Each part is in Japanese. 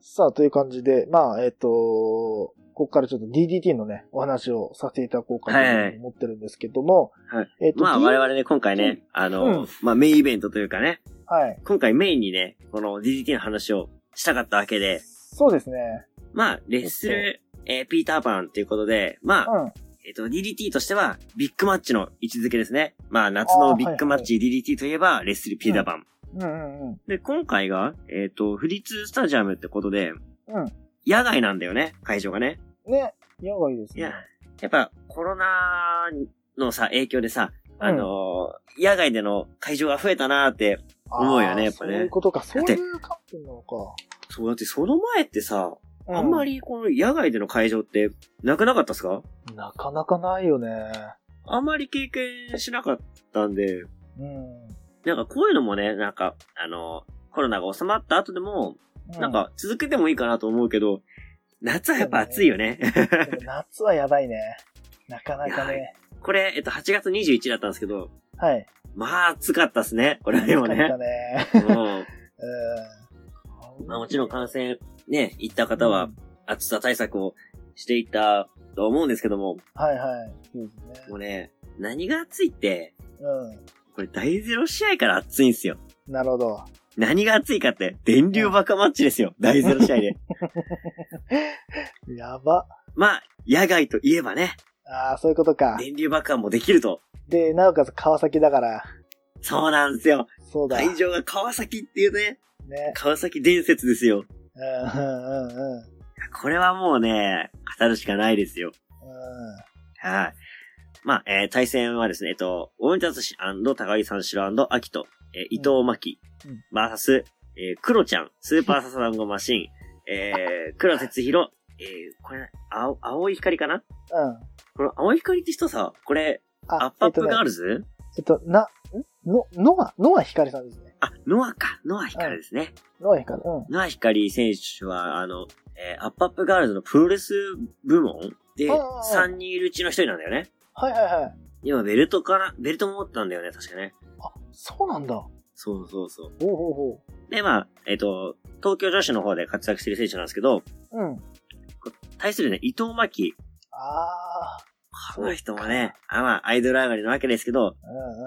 さあ、という感じで、まあ、えっ、と、ここからちょっと DDT のね、お話をさせていただこうかと思ってるんですけども、はい。えっ、と、まあ我々ね、今回ね、あの、うんまあメインイベントというかね、はい。今回メインにね、この DDT の話をしたかったわけで、そうですね。まあ、レッスル、えーピーターパンっていうことで、まあ、うん。えっ、と、DDT としては、ビッグマッチの位置づけですね。まあ、夏のビッグマッチ DDT といえば、レッスルピーターパン。うんうんうん。で、今回が、えっ、と、フリッツスタジアムってことで、うん。野外なんだよね、会場がね。ね。やがいいですね。いや、やっぱ、コロナのさ、影響でさ、あのー野外での会場が増えたなーって、思うよねやっぱねそういうことか。そういう観点なのか。そう、だってその前ってさ、うあんま。りこの野外での会場って、なくなかったっすか？なかなかないよね。あんまり経験しなかったんで、うん。なんかこういうのもね、なんか、あのーコロナが収まった後でも、うなん、か続けてもいいかなと思うけど、夏はやっぱ暑いよね。夏はやばいね。なかなかね。これ、えっと、8月21だったんですけど、はい。まあ暑かったっすね。これでも暑かったね。ね。うん。うん。まあもちろん感染ね、行った方は暑さ対策をしていたと思うんですけども、はいはい。そうですね。もうね、何が暑いって、うこれ第ゼロ試合から暑いんですよ。ん。なるほど。何が暑いかって、電流バカマッチですよ。第ゼロ試合で。やば。まあ、野外といえばね、ああ、そういうことか。電流爆破もできると。で、なおかつ川崎だから。そうなんですよ。そうだ。会場が川崎っていうね、ね。川崎伝説ですよ。うんうんうんうん。これはもうね、語るしかないですよ。うんはい。まあ、えー対戦はですね、えっと、大仁田厚、高木三四郎、秋と、えー伊藤麻希うん、バーサス、えー、クロちゃん、スーパーササダンゴマシン、えー、黒田哲広、えー、これ、青、青い光かな？うん。この青い光って人さ、これ、アップアップガールズ、えっと、な、ん？の、ノア、乃蒼ヒカリさんですね。あ、ノアか、乃蒼ヒカリですね。乃蒼ヒカリ。うん。乃蒼ヒカリ選手は、あの、えー、アップアップガールズのプロレス部門で、ああ3人いるうちの1人なんだよね。はいはいはい。今、ベルトから、ベルトも持ってたんだよね、確かね。あ、そうなんだ。そうそうそう。ほうほうほで、まあ、えっ、と、東京女子の方で活躍している選手なんですけど、う。うん。対するね、伊藤麻希。あこの人もね、あまあ、アイドル上がりなわけですけど、あ。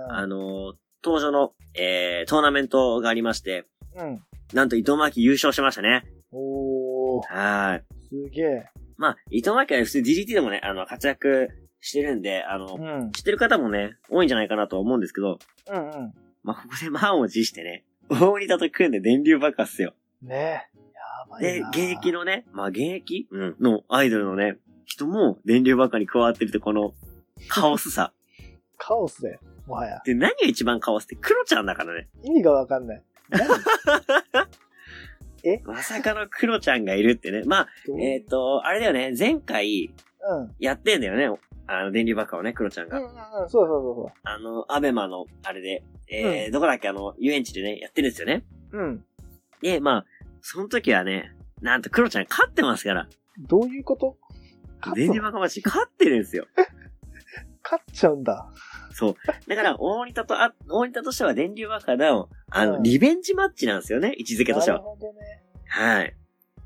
うんあのー登場の、えー、トーナメントがありまして、うん。うん。なんと伊藤真希優勝しましたね。おー、はーい。すげえ。まあ、伊藤真希は普通 DDT でもね、あの、活躍してるんで、あの、うん。知ってる方もね、多いんじゃないかなと思うんですけど、うんうん。まあ、ここで満を持してね、大仁田と組んで電流爆破っすよ。ねえ。やばいでな。、現役のね、まあ、現役？うん。のアイドルのね、人も電流爆破に加わってるってこの、カオスさ。カオスで、もはや。で、何が一番カオスってクロちゃんだからね。意味がわかんない。何？まさかのクロちゃんがいるってね。まあ、えっ、と、あれだよね、前回うん。やってんだよね。あの、電流爆破をね、クロちゃんが。うんうんうん。そうそうそうあの、アベマの、あれで、えーどこだっけ、あの、遊園地でね、やってるんですよね。そう。うん。で、まあ、その時はね、なんとクロちゃん勝ってますから。どういうこと？電流爆破町勝ってるんですよ。勝っちゃうんだ。そう。だから、大仁田と、あ、大仁田としては電流爆破の、あの、うんリベンジマッチなんですよね、位置づけとしては。なるほどね。はい。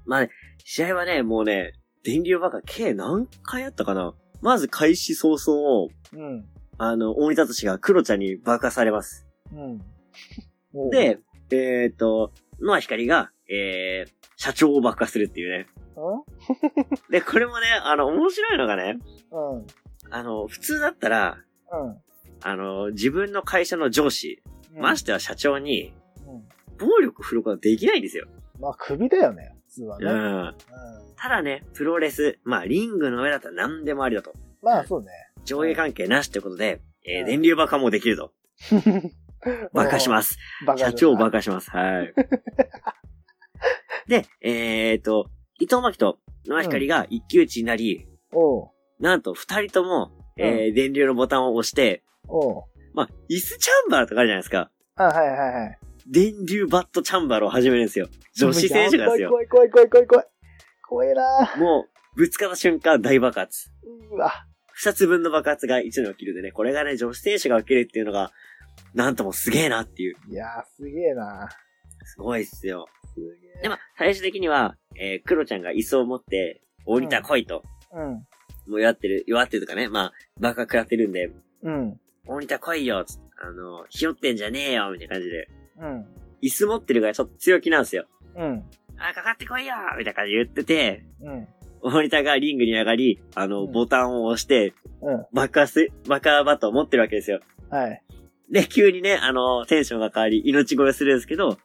まあね、試合はね、もうね、電流爆破計何回あったかな？まず開始早々、うん。あの、大仁田としがクロちゃんに爆破されます。うん。おう、で、えっ、と、ノア光が、えー、社長を爆破するっていうね。で、これもね、あの、面白いのがね、うん。うん。あの、普通だったら、うん。あの、自分の会社の上司、うん。ましては社長に、うん。暴力振ることはできないんですよ。まあ、首だよね。はね。うん。うん。ただね、プロレス、まあ、リングの上だったら何でもありだと。まあ、そうね。上下関係なしってことで、えーうん電流爆破もできると。爆破します。社長を爆破します。はい。で、えーと、伊藤真希と野田光が一騎打ちになり、おう。なんと二人とも、えー電流のボタンを押して。まあ、椅子チャンバーとかあるじゃないですか。あ、はいはいはい。電流バットチャンバーを始めるんですよ。女子選手がですよ。怖い怖い怖い怖い怖い。怖いなもう、ぶつかった瞬間大爆発。うわ。二つ分の爆発が一度に起きるんでね、これがね、女子選手が起きるっていうのが、なんともすげえなっていう。いやー、すげえなすごいっすよ。すげで、まあ、最終的には、えー、クロちゃんが椅子を持って、降りた来いと。うん。もう弱ってる、弱ってるとかね、まあ、バカ食らってるんで、うん。降りた来いよ、あの、ひよってんじゃねえよ、みたいな感じで。うん。椅子持ってるからちょっと強気なんですよ。うん。あ、かかってこいよみたいな感じで言ってて、うん。森田がリングに上がり、あの、うんボタンを押して、うん。爆破す、爆破バットを持ってるわけですよ。はい。で、急にね、あの、テンションが変わり、命乞いするんですけど、うん。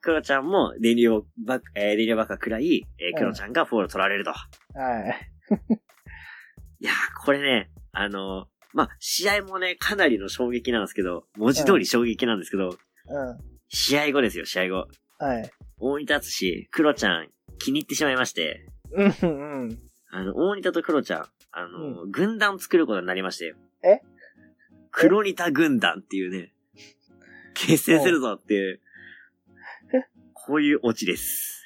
クロちゃんも電流をバッ、えー、電流爆破食らい、えー、うんクロちゃんがフォール取られると。はい。いやー、これね、あの、まあ、試合もね、かなりの衝撃なんですけど、文字通り衝撃なんですけど、うん。試合後ですよ、試合後。はい。大仁田敦、クロちゃん、気に入ってしまいまして、うん。うん。あの、大仁田とクロちゃん、あの、軍団を作ることになりまして。え？黒仁田軍団っていうね、結成するぞっていう、こういうオチです。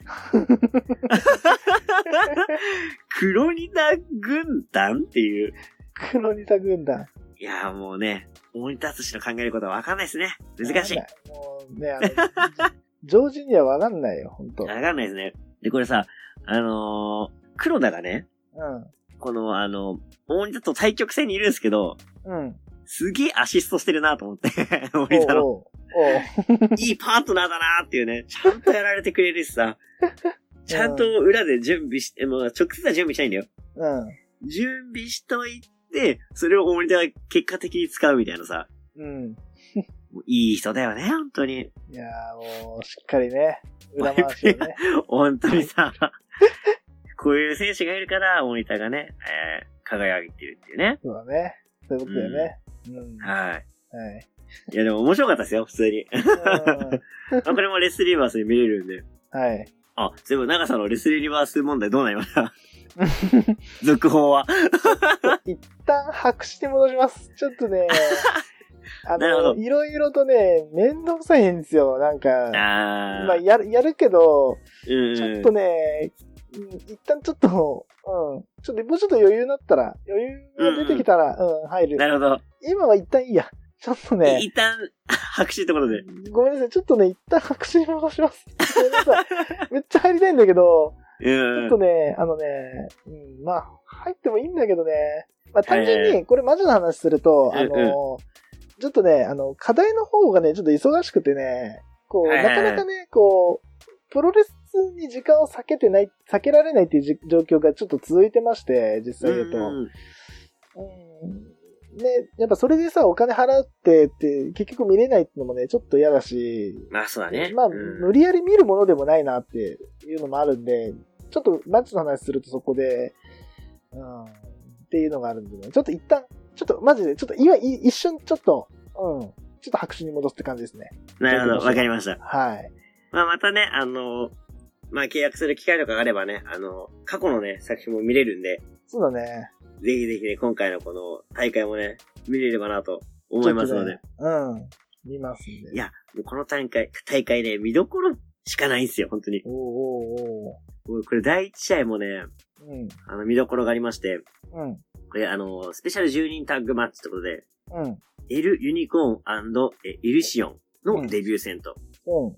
黒仁田軍団っていう。黒ニタ軍団。いやーもうね、大仁田敦の考えることはわかんないですね。難しい。もうね、あの、常人にはわかんないよ、ほんと。わかんないですね。で、これさ、あのー、黒田がね、うこの、あの、大仁田と対局戦にいるんですけど、ん。うん。すげえアシストしてるなと思って、大仁田の。おうおういいパートナーだなっていうね、ちゃんとやられてくれるしさ、ちゃんと裏で準備して、もう直接は準備しないんだよ。うん。準備しといて、それを大仁田が結果的に使うみたいなさ、うん。いい人だよね、本当に。いやーもう、しっかりね、裏回しをね。本当にさ、こういう選手がいるから、大仁田がね、えー、輝いてるっていうね。そうだね。そういうことだよね。うん。ははい。い。いや、でも面白かったですよ、普通に。うんあ これもレスリーバースに見れるんで。はい。あ、全部長さのレスリーバース問題どうなりました？続報は。一旦白紙に戻します。ちょっとね、あの、いろいろとね、めんどくさいんですよ。なんか、あー。まあ、やる、やるけど、うんうん。ちょっとね、うん一旦ちょっと、うん、ちょっと、もうちょっと余裕になったら、余裕が出てきたら、うん、入る。なるほど。今は一旦いいや。ちょっとね、一旦、白紙ってことで。ごめんなさい。ちょっとね、一旦白紙に戻します。ごめんなさい。めっちゃ入りたいんだけど、うちょっんと。ね、あのね、うん、まあ、入ってもいいんだけどね。まあ、単純えに、これマジの話すると、あの、ちょっとね、あの、課題の方がね、ちょっと忙しくてね、こう、なかなかね、こう、プロレスに時間を避けてない、避けられないっていうじ状況がちょっと続いてまして、実際言うと。うんうん。ね、やっぱそれでさ、お金払ってって、結局見れないってのもね、ちょっと嫌だし、まあ、そうだね。まあ、うん無理やり見るものでもないなっていうのもあるんで、ちょっとマッチの話するとそこで、うん、っていうのがあるんでね、ちょっと一旦、ちょっとマジで、ちょっと今い一瞬ちょっと、うん、ちょっと白紙に戻すって感じですね。なるほど、わかりました。はい。まあ、またね、あの、まあ、契約する機会とかがあればね、あの、過去のね、作品も見れるんで、そうだね。ぜひぜひね、今回のこの大会もね、見れればなと思いますので。うん。見ますんで。いや、もうこの大会、大会ね、見どころしかないんですよ、本当に。おーおーおもうこれ第一試合もね、ーうん。あの、見どころがありまして、うん。これあの、スペシャル10人タッグマッチってことで、うん。エル・ユニコーンえイルシオンのデビュー戦と。うん。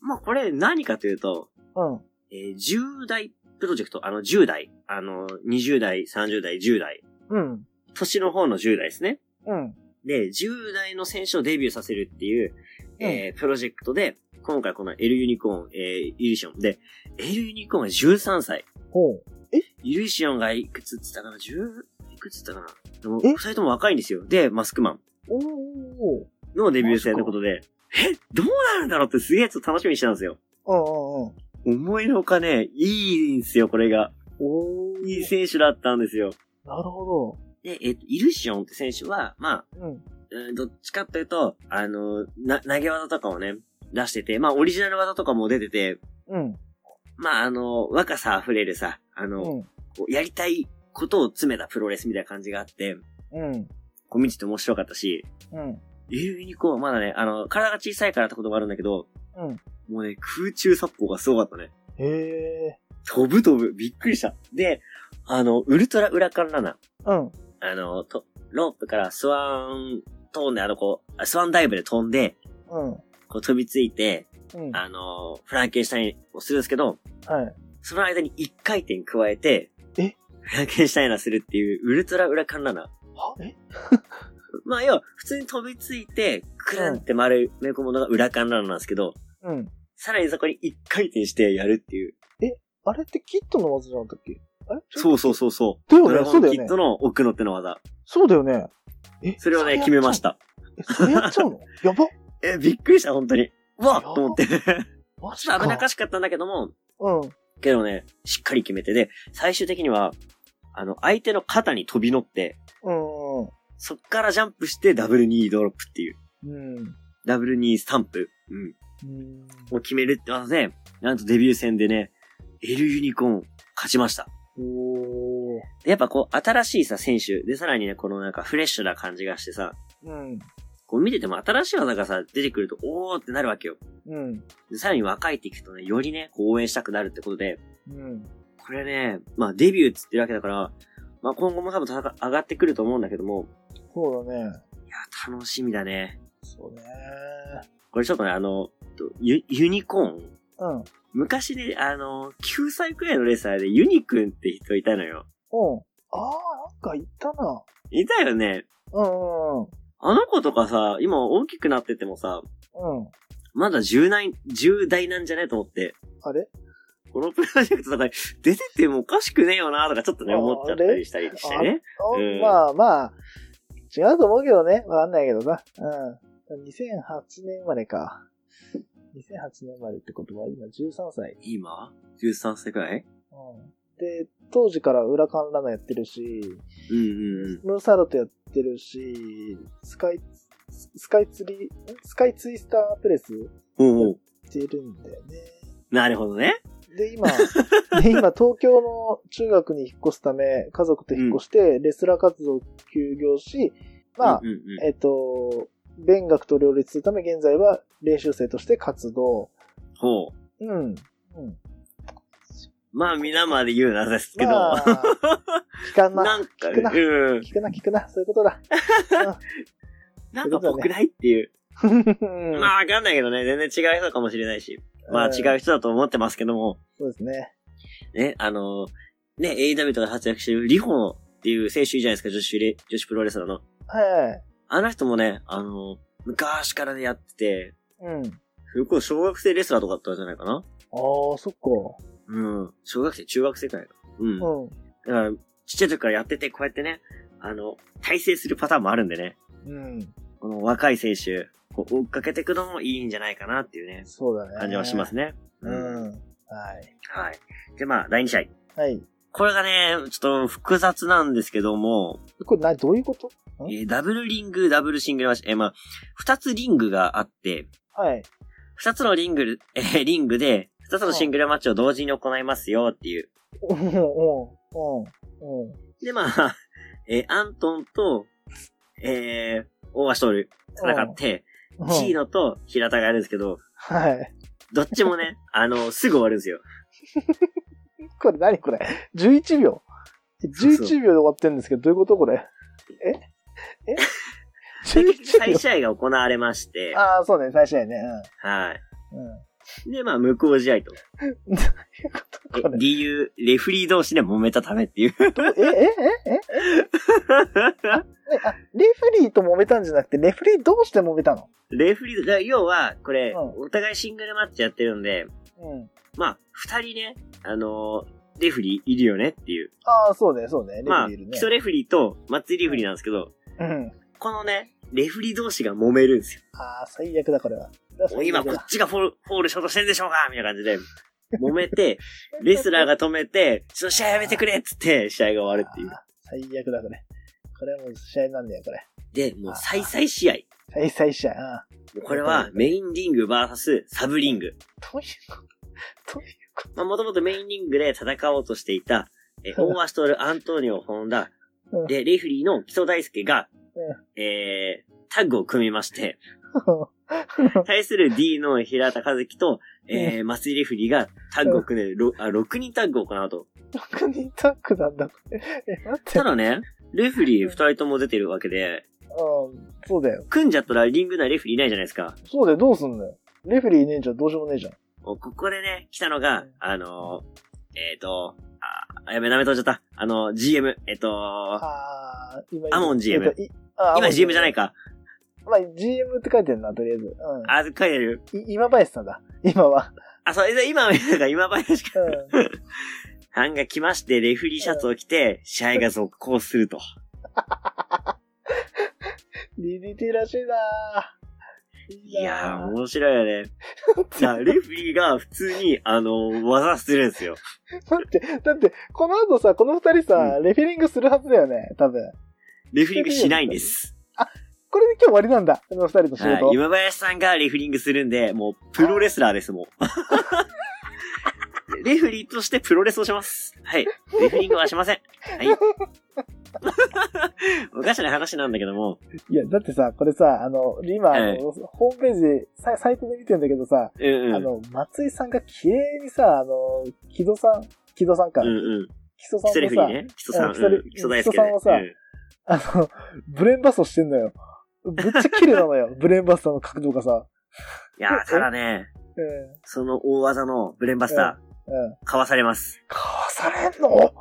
まあ、これ何かというと、うん。えー10代プロジェクト、あの、10代、あの、20代、30代、10代、うん。年の方の10代ですね。うん。で、10代の選手をデビューさせるっていう、えープロジェクトで、今回このエル・ユニコーン、えーイルシオンで、エル・ユニコーンが13歳。ほう。イルシオンがいくつっつったかな ?10? いくつったかな？でも、え？二人とも若いんですよ。で、マスクマンおーおーのデビュー戦のことで、え、どうなるんだろうってすげえちょっと楽しみにしてたんですよ。おーうんうんうん。思いのほかね、いいんですよ、これが。おーいい選手だったんですよ。なるほで、えっと、イルシオンって選手は、まあ、ど。うん。うんどっちかというと、あの、な、投げ技とかをね、出してて、まあ、オリジナル技とかも出てて、うん。まあ、あの、若さ溢れるさ、あの、うん。こうやりたいことを詰めたプロレスみたいな感じがあって、うん。こう見てて面白かったし、うん。エルユニコーンはまだね、あの、体が小さいからってこともあるんだけど、うん。もうね、空中殺法がすごかったね。へえ。飛ぶ飛ぶ、びっくりした。で、あの、ウルトラ裏からラナー、うん。あの、と、ロープからスワン飛んで、あの、こう、スワンダイブで飛んで、うん。こう飛びついて、うん。あの、フランケンシュタインをするんですけど、はい。その間に1回転加えて、え？フランケンシュタイナーするっていう、ウルトラ裏カンラナー。は？え？まあ、要は、普通に飛びついて、クルンって丸め込むのが裏カンラナーなんですけど、うん。さらにそこに1回転してやるっていう。あれってキットの技じゃなかったっけ？あれ？う。そうそうそうそう。だよねキットの奥の手の技。そうだよね。えそれをね、決めまし。た。え、それやっちゃうの？やば。え、びっくりした、本当に。うわっと思って。危なっかししかったんだけども、うん。けどね、しっかり決めてで、最終的には、あの、相手の肩に飛び乗って、うん。そっからジャンプしてダブルニードロップっていう、うん。ダブルニースタンプ、うん、うん。を決めるって技で、なんとデビュー戦でね、エルユニコーン勝ちました。おやっぱこう、新しいさ、選手、で、さらにね、このなんかフレッシュな感じがしてさ、うん。こう見てても新しい技がさ、出てくると、おーってなるわけよ。うん。で、さらに若いっていくとね、よりね、こう応援したくなるってことで、うん。これね、まあデビューっつってるわけだから、まあ今後も多分戦上がってくると思うんだけども、そうだね。いや、楽しみだね。そうね。これちょっとね、あの、とユユニコーン。うん。昔ね、あの、9歳くらいのレスラーでユニくんって人いたのよ。うん。あー、なんか言ったな。いたよね。うんうんうん。あの子とかさ、今大きくなっててもさ、うん。まだ10代、10代なんじゃねと思って、あれ？このプロジェクトとかに出てってもおかしくねえよなとかちょっとね、あ思っちゃったりしたりしてね。あうんまあまあ、違うと思うけどね。わかんないけどな。うん。2008年生まれか。2008年生まれってことは今13歳。今 ?13 歳くらい？うん。で、当時から裏カンラナやってるし、うんうんうん。ムーンサルトやってるし、スカイ、スカイツリー、ん？スカイツイスタープレスおうおうってるんだよね。なるほどね。で、今、で今、東京の中学に引っ越すため、家族と引っ越して、レスラー活動を休業し、まあ、うんうんうんえっと、勉学と両立するため、現在は練習生として活動。ほう。うん。うん。まあ、皆まで言うなんですけど。まあ、聞かんな。なんか、聞くな。うん。聞くな、聞くな。そういうことだ。なんかぽくないっていう。うんまあ、わかんないけどね。全然違う人かもしれないし。まあ、うん違う人だと思ってますけども。そうですね。ね、あの、ね、AW とかで活躍してるリホっていう選手いいじゃないですか、女子レ、女子プロレスラーの。はい。あの人もね、あの、昔からね、やってて、うん。すごい小学生レスラーとかだったんじゃないかなああ、そっか。うん。小学生、中学生くらいか。うん。だうん。から、ちっちゃい時からやってて、こうやってね、あの、体制するパターンもあるんでね。うん。この若い選手、こう追っかけていくのもいいんじゃないかなっていうね、そうだね。感じはしますね。うん。はい。はい。で、まあ、第2試合。はい。これがね、ちょっと複雑なんですけども、これな、どういうこと？んえーダブルリング、ダブルシングルマッチ、えーまあ、二つリングがあって、はい。二つのリング、えーリングで、二つのシングルマッチを同時に行いますよっていう。うん、うん、うん、うん。で、まあ、えーアントンと、えー、オーアシトール戦って、うんチーノと平田がやるんですけど、はい。どっちもね、あの、すぐ終わるんですよ。これ何これ ?11 秒そうそう ?11 秒で終わってんですけど、どういうことこれ？え？え？で結局 ?11 再秒試合が行われまして、ああ、そうね、最初やね。はい。うん。うん。で、まあ、無効試合と。理由、レフリー同士で揉めたためっていう。え、え、え、え、え、ねあ、レフリーと揉めたんじゃなくて、レフリーどうして揉めたの？レフリー、要は、これ、うお互いシングルマッチやってるんで、うん。まあ、二人ね、あのーレフリーいるよねっていう。ああ、そうね、そうね。レフリーまあ、いるね。木曽レフリーと松井レフリーなんですけど、うん。このね、レフリー同士が揉めるんですよ。ああ、最悪だ、これは。今こっちがフォール、フォールしようとしてんでしょうかみたいな感じで、揉めて、レスラーが止めて、ちょっと試合やめてくれっつって、試合が終わるっていう。最悪だ、これ。これはもう試合なんだよ、これ。で、もう再々試合。最最試合。うこれはメインリング VS サブリング。どういうこと？どういうこまあ、もともとメインリングで戦おうとしていた、え、オーアシトール・アントニオ・ホンダうん、で、レフリーの木曽大輔が、うえー、タッグを組みまして、と対する D の平田和樹と、えー、松井レフリーがタッグを組んで、ろあ6人タッグを行うと。6人タッグなんだ。え、待って。ただね、レフリー2人とも出てるわけで、うん、そうだよ。組んじゃったらリング内レフリーいないじゃないですか。そうだよ、どうすんのよ。レフェリーいねえじゃん、どうしようもねえじゃん。ここでね、来たのがうん、あのー、えっ、と、あ、やべ、ダメとっちゃった。あの、GM、えっ、と、あー、今アモン GM えっと今 GM じゃないか。か。まあ、GM って書いてるな、とりあえず。うん。あ、書いてる。い今林さんだ。今は。あ、そう、え今、今林か。うん。さんが来まして、レフリーシャツを着て、試合が続行すると。DDT らしいなぁ。いやー、も面白いよね。いや、レフリーが普通に、あの、技するんですよ。待って、だって、この後さ、この二人さ、レフェリングするはずだよね、多分。レフリングしないんです。これで今日終わりなんだ、この二人の仕はい事。。今林さんがレフリングするんで、もう、プロレスラーです、もう。レフリーとしてプロレスをします。はい。レフリングはしません。はい。おかしな話なんだけども、いや、だってさ、これさ、あの、今、あのはいホームページで、ササイトで見てんだけどさ、うんうん。あの、松井さんが綺麗にさ、あの、木戸さん、木戸さんか、うんうん。木戸さ基礎レんもさ、ね。基礎さん、うん基礎レうん基礎大好きで。基礎さんはさうんあの、ブレーンバストしてんのよ。ぶっちゃ綺麗なのよ、ブレーンバストの角度がさ。いやー、ただね、うん、その大技のブレンバスタうん。ー、かわされます。かわされんの？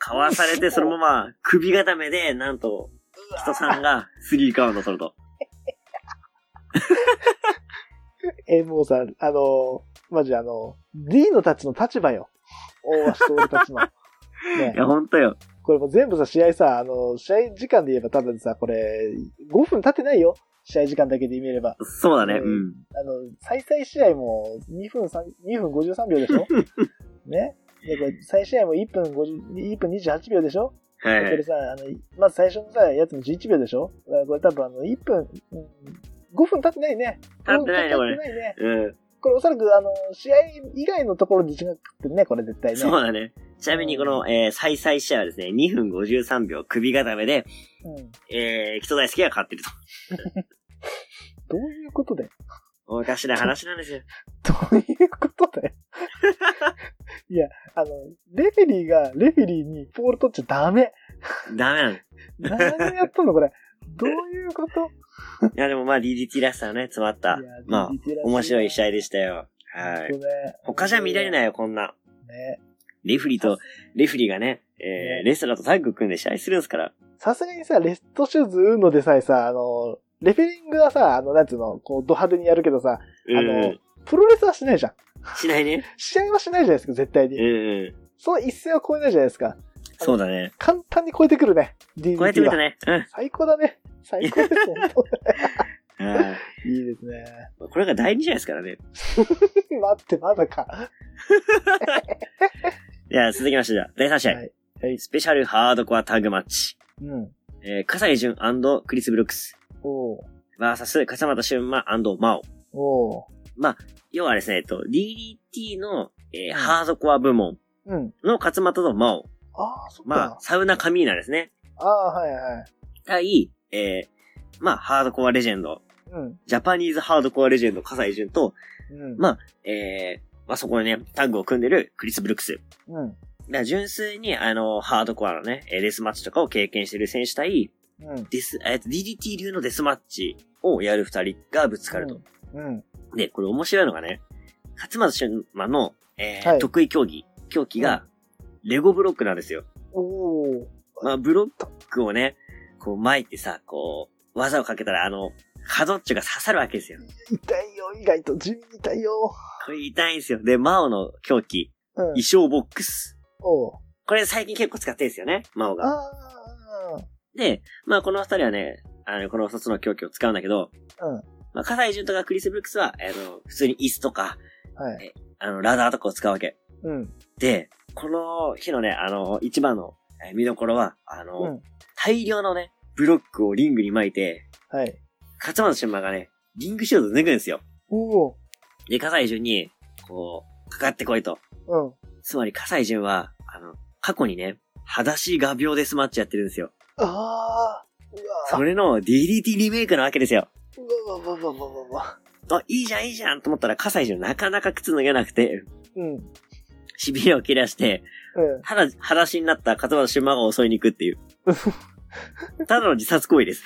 かわされて、そのまま首固めで、なんと、人さんがスリーカウント取ると。え、もうさ、あの、マジあの、D のたちの立場よ。大橋と俺たちの。ねいや、ほんとよ。これもう全部さ、試合さ、あの、試合時間で言えば多分さ、これ、5分経ってないよ。試合時間だけで見れば。そうだね。ううんん。あの、再々試合も2分3、2分53秒でしょ？ねで、これ、再試合も1分50、1分28秒でしょ？はいはい。これさ、あの、まず最初のさ、やつも11秒でしょ？これ多分あの、1分、うん、5分経ってないね。経ってないね5これ分経ってないね。うん。これおそらくあの、試合以外のところで時間かかってるね、これ絶対ね。そうだね。ちなみにこの、えー、再々試合はですね、2分53秒首固めで、うん。えー、人大好きが勝ってると。どういうことだよ。おかしな話なんですよ。どういうことだよ。いや、あの、レフェリーがレフェリーにポール取っちゃダメ。ダメなの。い何やったのこれ。どういうこと？や、でもまあ DDT らしさのね、詰まった。まあ、面白い試合でしたよ。はい。他じゃ見られないよ、こんな。ね。レフリーと、レフリーがね、えー、レスラーとタッグ組んで試合するんですから。さすがにさ、レッドシューズ海野でさえさ、あの、レフェリングはさ、あの、なんつうの、こう、ド派手にやるけどさ、うんあの、プロレスはしないじゃん。しないね。試合はしないじゃないですか、絶対うんに。うん。その一線は超えないじゃないですか。そうだね。簡単に超えてくるね。DDT こうやって見はたね。うん最高だね。最高です、本当はい。いいですね。これが第2試合ですからね。待って、まだか。いや、続きましてじゃあ、第3試合。はい。はい。スペシャルハードコアタッグマッチ。うん。えー、笠井淳クリス・ブルックス。おうバーサス、笠俣俊馬マオ。おう要はですね、えっと、DDT の、えーんハードコア部門うん。の勝俣とマオ。ああ、そっか。まあ、サウナカミーナですね。ああ、はいはい。対、えー、まあ、ハードコアレジェンド。うん。ジャパニーズハードコアレジェンド、笠井淳と、うん。まあ、えー、まあそこでね、タッグを組んでるクリス・ブルックス。うん。純粋に、あの、ハードコアのね、えーデスマッチとかを経験してる選手対、うん。デス、えっと、DDT 流のデスマッチをやる二人がぶつかると。うん。で、これ面白いのがね、勝松俊馬の、えーはい得意競技、競技が、レゴブロックなんですよ。おお。まあ、ブロックをね、こう巻いてさ、こう、技をかけたら、あの、角っちょが刺さるわけですよ。痛いよ、意外と地味に痛いよ。これ痛いんですよ。で、マオの狂気、うん。衣装ボックス。おうこれ最近結構使ってるんですよね、マオが。あで、まあこの二人はね、あの、この二つの狂気を使うんだけど、あ。うん。まあ、笠井淳とかクリス・ブルックスは、あの、普通に椅子とか、はい。あの、ラダーとかを使うわけ。うん。で、この日のね、あの、一番のえー見どころは、あの、うん。大量のね、ブロックをリングに巻いて、はい。勝俣俊馬がね、リングシールド脱ぐんですよ。おお。で、笠井淳に、こう、かかってこいと。うん。つまり笠井淳は、あの、過去にね、裸足画鋲デスマッチやってるんですよ。ああ。うわそれの DDT リメイクなわけですよ。うわうわうわうわうわうわ。あ、いいじゃんいいじゃんと思ったら笠井淳なかなか靴脱げなくて、うん。うん。痺れを切らして、ただ裸足になった勝俣俊馬が襲いに行くっていう。ただの自殺行為です。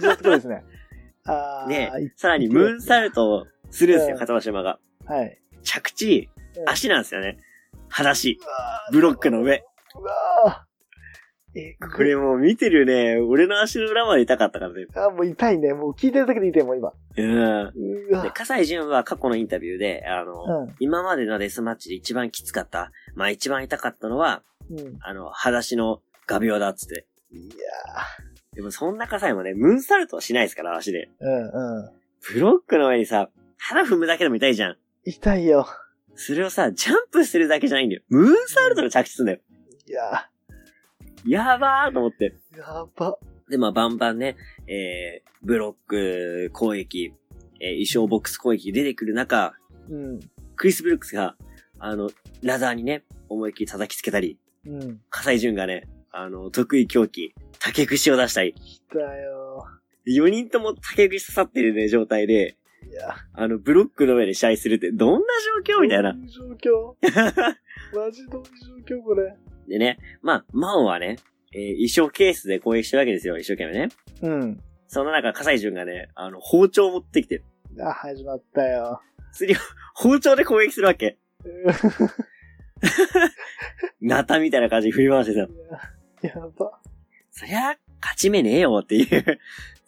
じゃあ、そうですね。ああ。でい、さらにムーンサルトするんですよ、うん片島が。はい。着地、うん足なんですよね。裸足。ブロックの上。うわーえ、これもう見てるね、俺の足の裏まで痛かったからね。あ、もう痛いね。もう聞いてるだけで痛いもん、今。うん。うで、わ。笠井淳は過去のインタビューで、あの、うん。今までのデスマッチで一番きつかった、まあ一番痛かったのは、うん。あの、裸足の画鋲だっつって。いやでもそんな笠井もね、ムーンサルトはしないですから、足で。ーうんうん。ブロックの上にさ、腹踏むだけでも痛いじゃん。痛いよ。それをさ、ジャンプするだけじゃないんだよ。ムーンサルトの着地すんだよ。いややばーと思って。ー、やば。で、まあ、バンバンね、えー、ブロック攻撃、えー、衣装ボックス攻撃出てくる中、うん。クリス・ブルックスが、あの、ラダーにね、思いっきり叩きつけたり、うん。笠井淳がね、あの、得意狂気、竹串を出したり、来たよ。4人とも竹串刺さってるね、状態で、いや。あの、ブロックの上で試合するって、どんな状況？みたいなど。ういう状況？マジどういう状況これ？でね、まあ、マオはね、えー衣装ケースで攻撃してるわけですよ、一生懸命ね。うん。その中、笠井淳がね、あの、包丁を持ってきて、あ、始まったよ。それを包丁で攻撃するわけ。ナタみたいな感じで振り回してさ、やば。そりゃ、勝ち目ねえよっていう。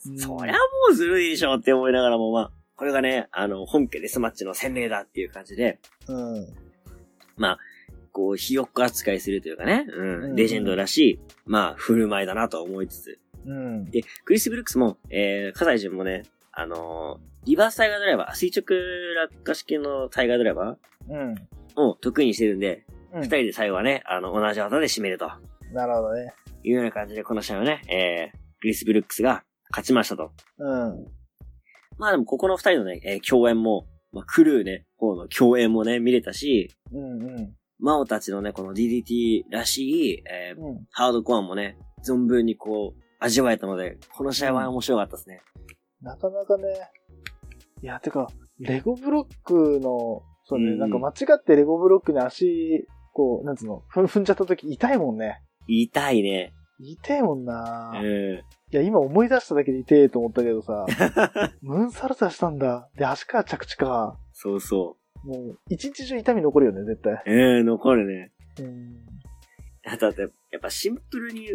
うんそりゃもうずるいでしょって思いながらも、まあ、これがね、あの、本家デスマッチの洗礼だっていう感じで、うん。こう、ひよっこ扱いするというかね、うん、うんレジェンドらしい、まあ、振る舞いだなと思いつつ。うん。で、クリス・ブルックスも、えー、葛西淳もね、あのーリバースタイガードライバー、垂直落下式のタイガードライバうん。ーを得意にしてるんで、うん二、人で最後はね、あの、同じ技で締めるとなるほどね。いうような感じで、この試合はね、えー、クリス・ブルックスが勝ちましたと。うん。まあでも、ここの二人のね、えー共演も、まあ、クルーね、方の共演もね、見れたし、うんうん。マオたちのね、この DDT らしい、えー、うん。ハードコアもね、存分にこう、味わえたので、この試合は面白かったですね。なかなかね。いや、てか、レゴブロックの、そうね、うんなんか間違ってレゴブロックに足、こう、なんつうの、踏んじゃった時痛いもんね。痛いね。痛いもんな、いうん。や、今思い出しただけで痛いと思ったけどさ、ムーンサルサしたんだ。で、足から着地か。そうそもう、一日中痛み残るよね、絶対。う。ええ残るね。うん。あとだって、やっぱシンプルに、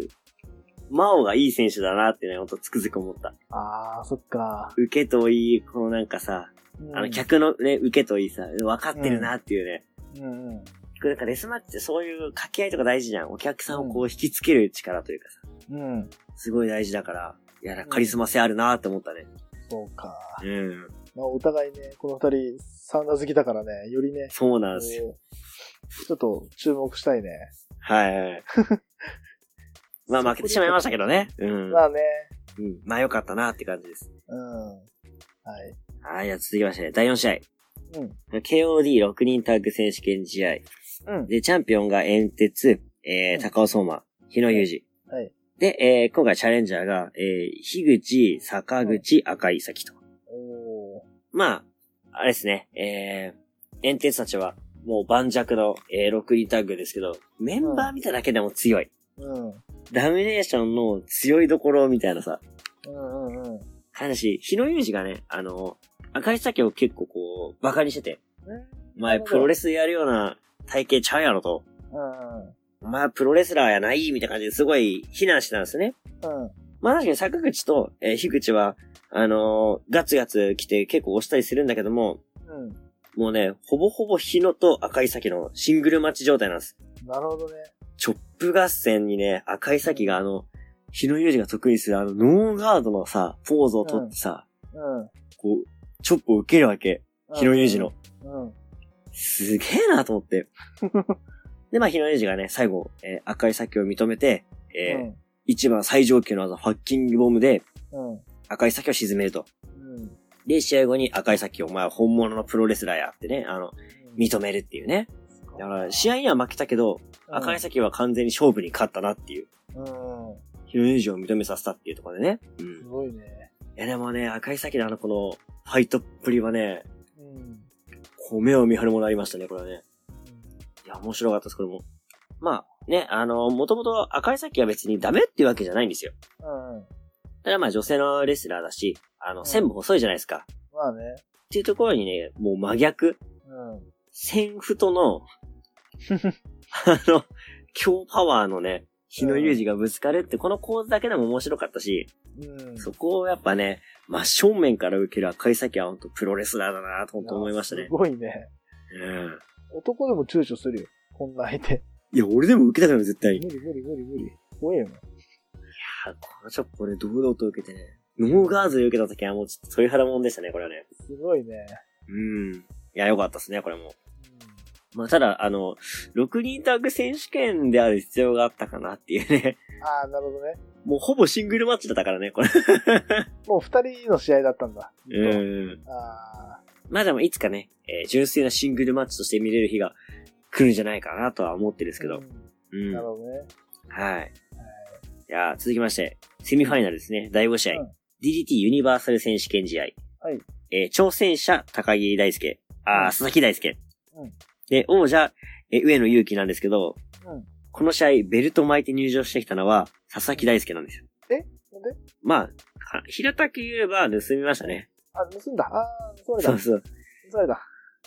マオがいい選手だなってね、ほんとつくづく思った。あー、そっか。受けといい、このなんかさ、うんあの、客のね、受けといいさ、分かってるなっていうね。うんうん。これなんかレスマッチってそういう掛け合いとか大事じゃん。お客さんをこう引きつける力というかさ、うん。すごい大事だから、いや、カリスマ性あるなって思ったね。そうか。うん。まあ、お互いね、この二人、サウナ好きだからね、よりね、そうなんですよ。ちょっと注目したいね。はいはい。まあ負けてしまいましたけどね。うん。まあね。うん。まあ良かったなって感じです。うん。はい。はい、じゃあ続きまして、第4試合。うん。KOD6 人タッグ選手権試合。うん。で、チャンピオンが煙鉄、えー、うん高尾相馬、日野裕二。はい。で、えー、今回チャレンジャーが、えー、樋口、坂口、赤井咲と。おー。まあ、あれですね、えー、煙鉄たちは、もう盤石の、えー、6人タッグですけど、メンバー見ただけでも強い。うん。ダミネーションの強いところみたいなさ、うんうんうん。話、日野裕二がね、あの、赤井咲を結構こう、馬鹿にしてて、お前プロレスでやるような体型ちゃうやろと。うんお前プロレスラーやないみたいな感じですごい非難してたんですね。うん。うん。まあ確かに坂口と、えー、樋口は、あのーガツガツ来て結構押したりするんだけども、うん。もうね、ほぼほぼ日野と赤井咲のシングルマッチ状態なんです。なるほどね。チョップ合戦にね、赤井咲があの、日野裕二が得意するあの、ノーガードのさ、ポーズを取ってさ、うん。こう、チョップを受けるわけ。日野裕二の。。うん。すげえなと思って。で、まあ、日野裕二がね、最後、えー赤い先を認めて、えー一番最上級の技、ファッキングボムでうん。うん。赤い先を沈めると。うん。で、試合後に赤い先お前は本物のプロレスラーやってね、あの、認めるっていうね。だから、試合には負けたけど、赤い先は完全に勝負に勝ったなっていう。うん。日野裕二を認めさせたっていうところでね。うん。すごいね。いや、でもね、赤い先のあの、この、ファイトっぷりはね、うん。こう目を見張るものありましたね、これはね。いや、面白かったです、これも。まあ、ね、あの、もともと赤い先は別にダメっていうわけじゃないんですよ。うん。ただまあ女性のレスラーだし、あの、ん線も細いじゃないですか。まあね。っていうところにね、もう真逆。うん。戦フトの、あの、超パワーのね、火野裕士がぶつかるって、この構図だけでも面白かったし、うん。そこをやっぱね、真正面から受ける赤井沙希は本当プロレスラーだなと本当思いましたねす。ごいね。うん。男でも躊躇するよ。こんな相手。いや、俺でも受けたくない絶対。い無理無理無理無理。怖いよね。や、このちょっとこれ堂々と受けてね。ノーガードで受けた時はもうちょっと鳥肌もんでしたね、これはね。すごいね。うん。いや、よかったですね、これも。まあ、ただ、あの、6人タッグ選手権である必要があったかなっていうね。ああ、なるほどね。もうほぼシングルマッチだったからね、これ。もう二人の試合だったんだ。うん。ああ、まあでもいつかね、えー純粋なシングルマッチとして見れる日が来るんじゃないかなとは思ってるんですけど。ううんん。なるほどね。はい。いやー続きまして、セミファイナルですね。第5試合。うん DDT ユニバーサル選手権試合。はい。えー挑戦者、高木大輔。あー、うん佐々木大輔。うんで、王者、えー上野祐希なんですけど、うんこの試合、ベルト巻いて入場してきたのは、佐々木大輔なんですよ。なんで？まあ、は平たく言えば盗みましたね。あ、盗んだ？ああ、それだそう。そう。それだ。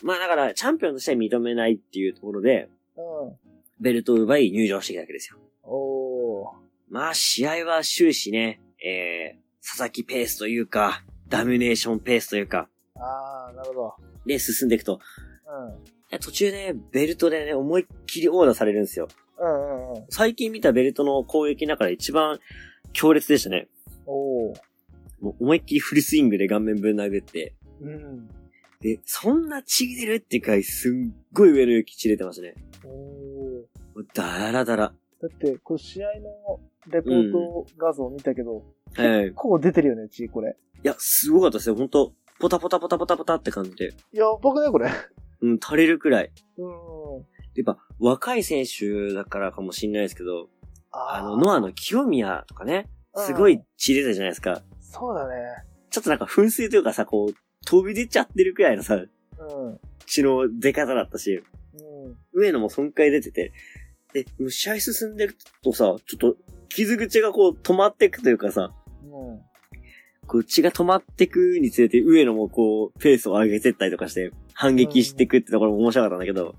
まあだから、チャンピオンとして認めないっていうところで、うん。ベルトを奪い入場してきたわけですよ。おー。まあ、試合は終始ね、えー、佐々木ペースというか、ダミネーションペースというか、ああ、なるほど。で、進んでいくと、うん。で途中で、ベルトでね、思いっきりオーダーされるんですよ。うんうんうん。最近見たベルトの攻撃の中で一番強烈でしたね。おー。もう思いっきりフルスイングで顔面ぶん殴って、うん。で、そんな血出るっていうか、すっごい上の雪血出てましたね。おー。もうダラダラ。だって、これ試合のレポート画像見たけど、はい。結構出てるよね、血、これ。いや、すごかったですよ。ほんと、ポタポタポタポタポタって感じで。いや、僕ね、これ。うん、垂れるくらい。うん。やっぱ、若い選手だからかもしんないですけど、ああの、ノアの清宮とかね、すごい血出たじゃないですか。そうだね。ちょっとなんか噴水というかさ、こう、飛び出ちゃってるくらいのさ、うん。血の出方だったし、うん。上野も損壊出てて、で、試合進んでるとさ、ちょっと、傷口がこう止まっていくというかさ、うん。こう血が止まっていくにつれて上野もこう、ペースを上げてったりとかして、反撃していくってところも面白かったんだけど、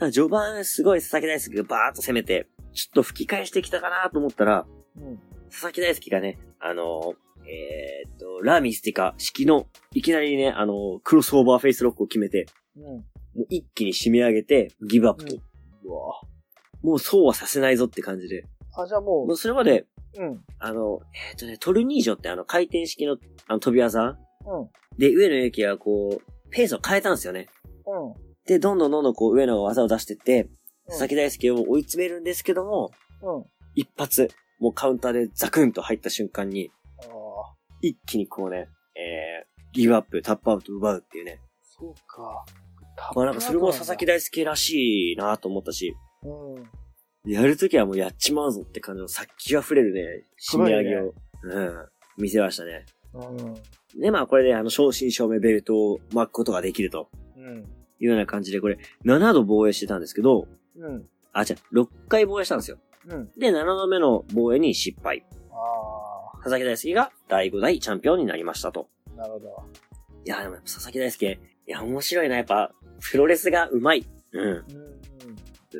うん。序盤すごい佐々木大輔がバーッと攻めて、ちょっと吹き返してきたかなと思ったら、うん。佐々木大輔がね、あのえーっと、ラーミスティカ式の、いきなりね、あのクロスオーバーフェイスロックを決めて、うん。もう一気に締め上げて、ギブアップと。うわもうそうはさせないぞって感じで。あ、じゃあももうそれまで、う、うん。あの、えーっとね、トルニージョってあの回転式のあの飛び技？うん。で、上野由紀がこう、ペースを変えたんですよね。うん。で、どんどんどんどんこう上野が技を出してって、うん佐々木大輔を追い詰めるんですけども、うん。一発、もうカウンターでザクンと入った瞬間に、一気にこうね、えー、ギブアップ、タップアウト奪うっていうね。そうか。まあなんかそれも佐々木大輔らしいなと思ったし、うん。やるときはもうやっちまうぞって感じの殺気が溢れるね、締め上げを、うん、見せましたね。うん。で、まあこれであの、正真正銘ベルトを巻くことができるとうん。いうような感じで、これ、7度防衛してたんですけど、うん。あ、じゃあ、6回防衛したんですよ。うん。で、7度目の防衛に失敗。あ佐々木大輔が第5代チャンピオンになりましたと。あ、なるほど。いや、でもやっぱ佐々木大輔、いや、面白いな、やっぱ、プロレスが上手い。うん。うん。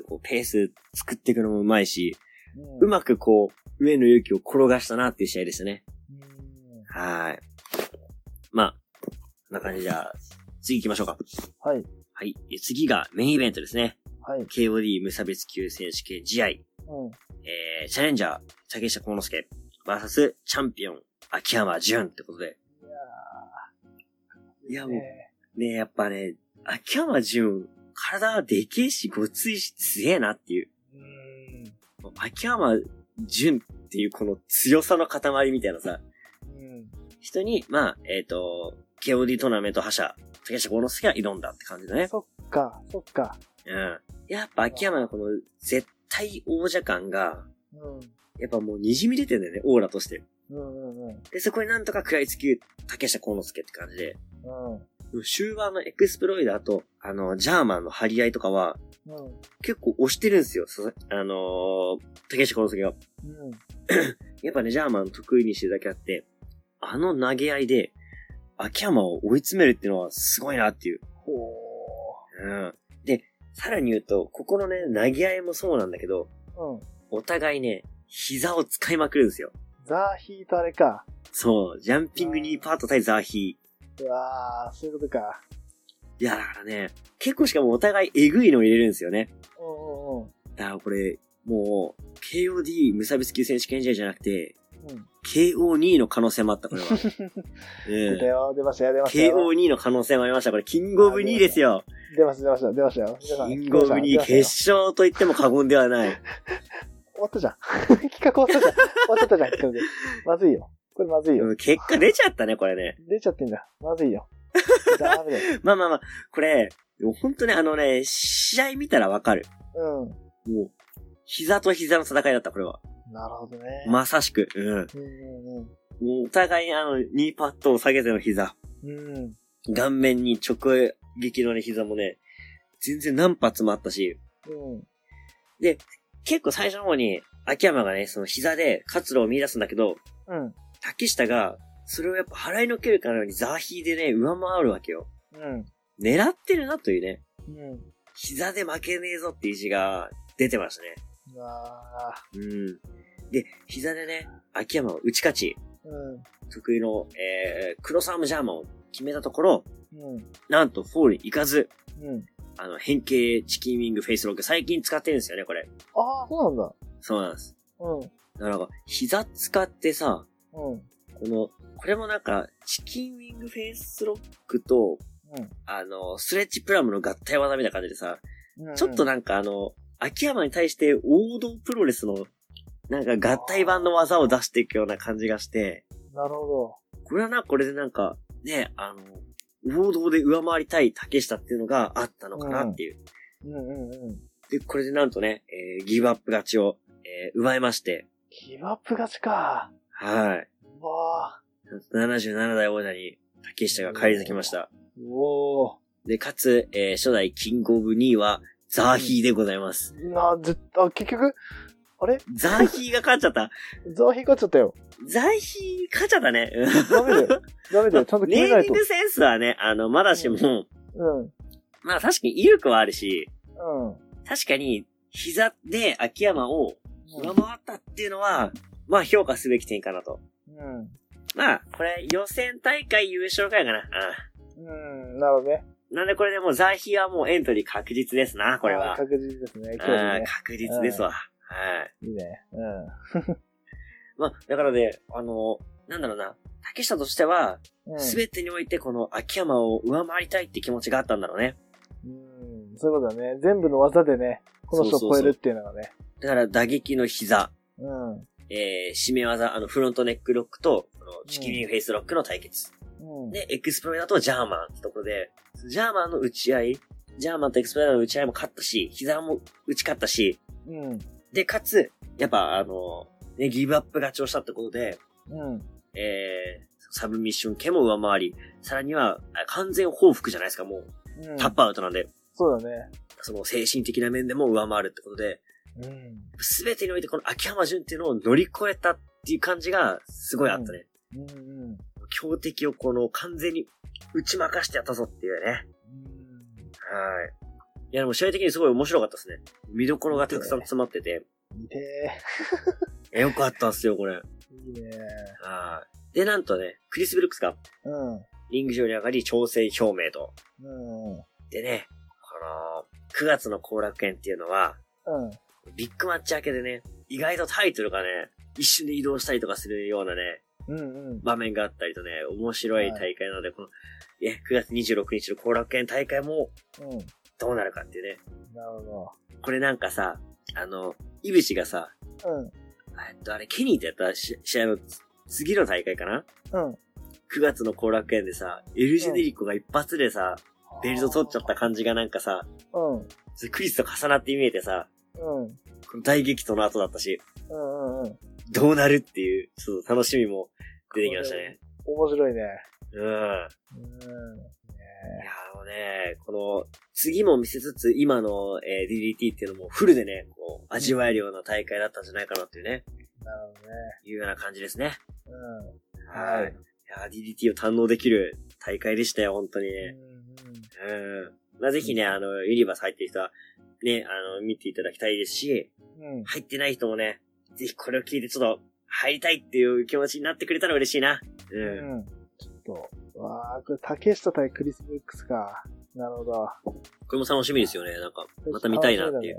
こうペース作っていくのも上手いし、うん。うまくこう、上野勇気を転がしたなっていう試合でしたね。うん。はーい。まあ、こんな感じじゃあ、次行きましょうか。はい。はい。え次がメインイベントですね。はい。KOD 無差別級選手権試合。うん。えー、チャレンジャー、竹下幸之助、バーサスチャンピオン、秋山純ってことで。いや、もう、ねねやっぱね、秋山純、体でけえし、ごついし、強えなっていう。うん。秋山純っていうこの強さの塊みたいなさ、うん。人に、まあ、えっ、と、KOD トーナメント覇者、竹下幸之介が挑んだって感じだね。そっか、そっか。うん。やっぱ秋山のこの絶対王者感が、うん。やっぱもう滲み出てんだよね、オーラとして。うんうんうん。で、そこになんとか食らいつき、竹下幸之介って感じで。うん。終盤のエクスプロイダーと、あの、ジャーマンの張り合いとかは、うん。結構押してるんですよ、あのー、竹下幸之助が。うん。やっぱね、ジャーマン得意にしてるだけあって、あの投げ合いで、秋山を追い詰めるっていうのはすごいなっていう。ほうん。で、さらに言うと、ここのね、投げ合いもそうなんだけど、ー。うん。お互いね、膝を使いまくるんですよ。ザーヒーとあれか。そう、ジャンピングニーパート対ザーヒー。うわー、そういうことか。いや、だからね、結構しかもお互いえぐいのを入れるんですよね。うんうんうん。だからこれ、もう、KOD 無差別級選手権試合じゃなくて、うん。KO2 の可能性もあった、これは。うん。出たよ、出ましたよ、出ましたよ。KO2 の可能性もありました。これ、キングオブ2ですよ。出ました、出ました、出ましたよ。キングオブ2出ましたよ決勝と言っても過言ではない。終わったじゃん。企画終わったじゃん。終わっちゃったじゃん、企画で。まずいよ。これまずいよ。うん結果出ちゃったね、これね。出ちゃってんだ。まずいよ。ダメだよ。まあまあまあ、これ、本当ね、あのね、試合見たらわかる。うもう、膝と膝の戦いだった、これは。ん。なるほどね。まさしく。うん。うんうんもうお互いにあの、2パットを下げての膝。うん。うん。顔面に直撃のね、膝もね、全然何発もあったし、うん。結構最初の方に、秋山がね、その膝で活路を見出すんだけど、うん。竹下が、それをやっぱ払いのけるかのようにザーヒーでね、上回るわけよ。うん。狙ってるなというね、うん。膝で負けねえぞって意地が出てましたね。うわうん。で、膝でね、秋山を打ち勝ち、ーうん。得意の、えー、クロスアームジャーマンを決めたところ、うん。なんとフォールに行かず、うん。あの、変形チキンウィングフェイスロック最近使ってるんですよね、これ。ああ、そうなんだ。そうなんです。うん。だからなんか、膝使ってさ、うん。この、これもなんか、チキンウィングフェイスロックと、うんあの、ストレッチプラムの合体技みたいな感じでさ、うん。ちょっとなんかあの、秋山に対して王道プロレスの、なんか合体版の技を出していくような感じがして、なるほこれはな、これでなんか、ね、あの、王道で上回りたい竹下っていうのがあったのかなっていう。ど。うんうんうん。で、これでなんとね、えーギブアップ勝ちを、えー奪いまして、ギブアップ勝ちか。はい。うわ77代王者に竹下が返り咲きました。ーおで、かつ、えー初代キングオブ2位は、ザーヒーでございます。ー。な、絶対、あ、結局、あれ？ザーヒーが勝っちゃった。ザーヒー勝っちゃったよ。ザーヒー勝っちゃったね。ダメだよ。ダメだよ。ちゃんと決めないとネーミング。センスはね、あの、まだしも、うん。うん。まあ確かに威力はあるし、確かに、膝で秋山を上回ったっていうのは、まあ評価すべき点かなと。うん。まあ、これ予選大会優勝会かな。あうん。なるほどね。あなんでこれでもうザーヒーはもうエントリー確実ですな、これは。確実ですね。今日ね。確実ですわ。はい。いいね。まあ、だからね、あの、なんだろうな。竹下としては、うん。うん。すべてにおいてこの秋山を上回りたいって気持ちがあったんだろうね。うん。そういうことだね。全部の技でね、この人を超えるっていうのがね。だから打撃の膝、うん。えー、締め技、あの、フロントネックロックと、このチキンウィングフェイスロックの対決。うん。で、エクスプロイダーとジャーマンってところで、ジャーマンの打ち合い、ジャーマンとエクスプロイダーの打ち合いも勝ったし、膝も打ち勝ったし、うん。で、かつ、やっぱあの、ね、ギブアップ勝ちをしたってことで、うん。えー、サブミッション系も上回り、さらには、あ完全報復じゃないですか、もう。うん。タップアウトなんで、そうだね。その精神的な面でも上回るってことで、うん。すべてにおいてこの秋山純っていうのを乗り越えたっていう感じが、すごいあったね。うん。うん。強敵をこの完全に打ち負かしてやったぞっていうね。はい。いやでも試合的にすごい面白かったですね。見どころがたくさん詰まってて。いいね。えよかったっすよ、これ。いいね。はい。で、なんとね、クリス・ブルックスがうん。リング上に上がり調整表明と。うん。でね、この、9月の後楽園っていうのは、うん。ビッグマッチ明けでね、意外とタイトルがね、一瞬で移動したりとかするようなね、うんうん。場面があったりとね、面白い大会なので、この、え、9月26日の後楽園大会もうん。どうなるかっていうね。なるほこれなんかさ、あの、イブシがさ、ど。うん。えっと、あれ、ケニーってやったし試合の次の大会かな？うん。?9 月の後楽園でさ、エルジェネリコが一発でさ、ベルト取っちゃった感じがなんかさ、うん。それクリスと重なって見えてさ、うん。この大激闘の後だったし、うんうんうん。どうなるっていう、ちょっと楽しみも出てきましたね。面白いね。うん。いうん。や、あのね、この、次も見せつつ、今の、えー DDT っていうのもフルでね、こう、味わえるような大会だったんじゃないかなっていうね、なるほどね。いうような感じですね。うん。はい。いや、DDT を堪能できる大会でしたよ、本当にうんね。うん。まあ、ぜひね、あの、ユニバース入ってる人は、ね、あの、見ていただきたいですし、うん。うん。入ってない人もね、ぜひこれを聞いてちょっと、入りたいっていう気持ちになってくれたら嬉しいな。うん。うん。ちょっと、わあこれ、竹下対クリス・ブックスか。なるほど。これも楽しみですよね。なんか、また見たいなっていう。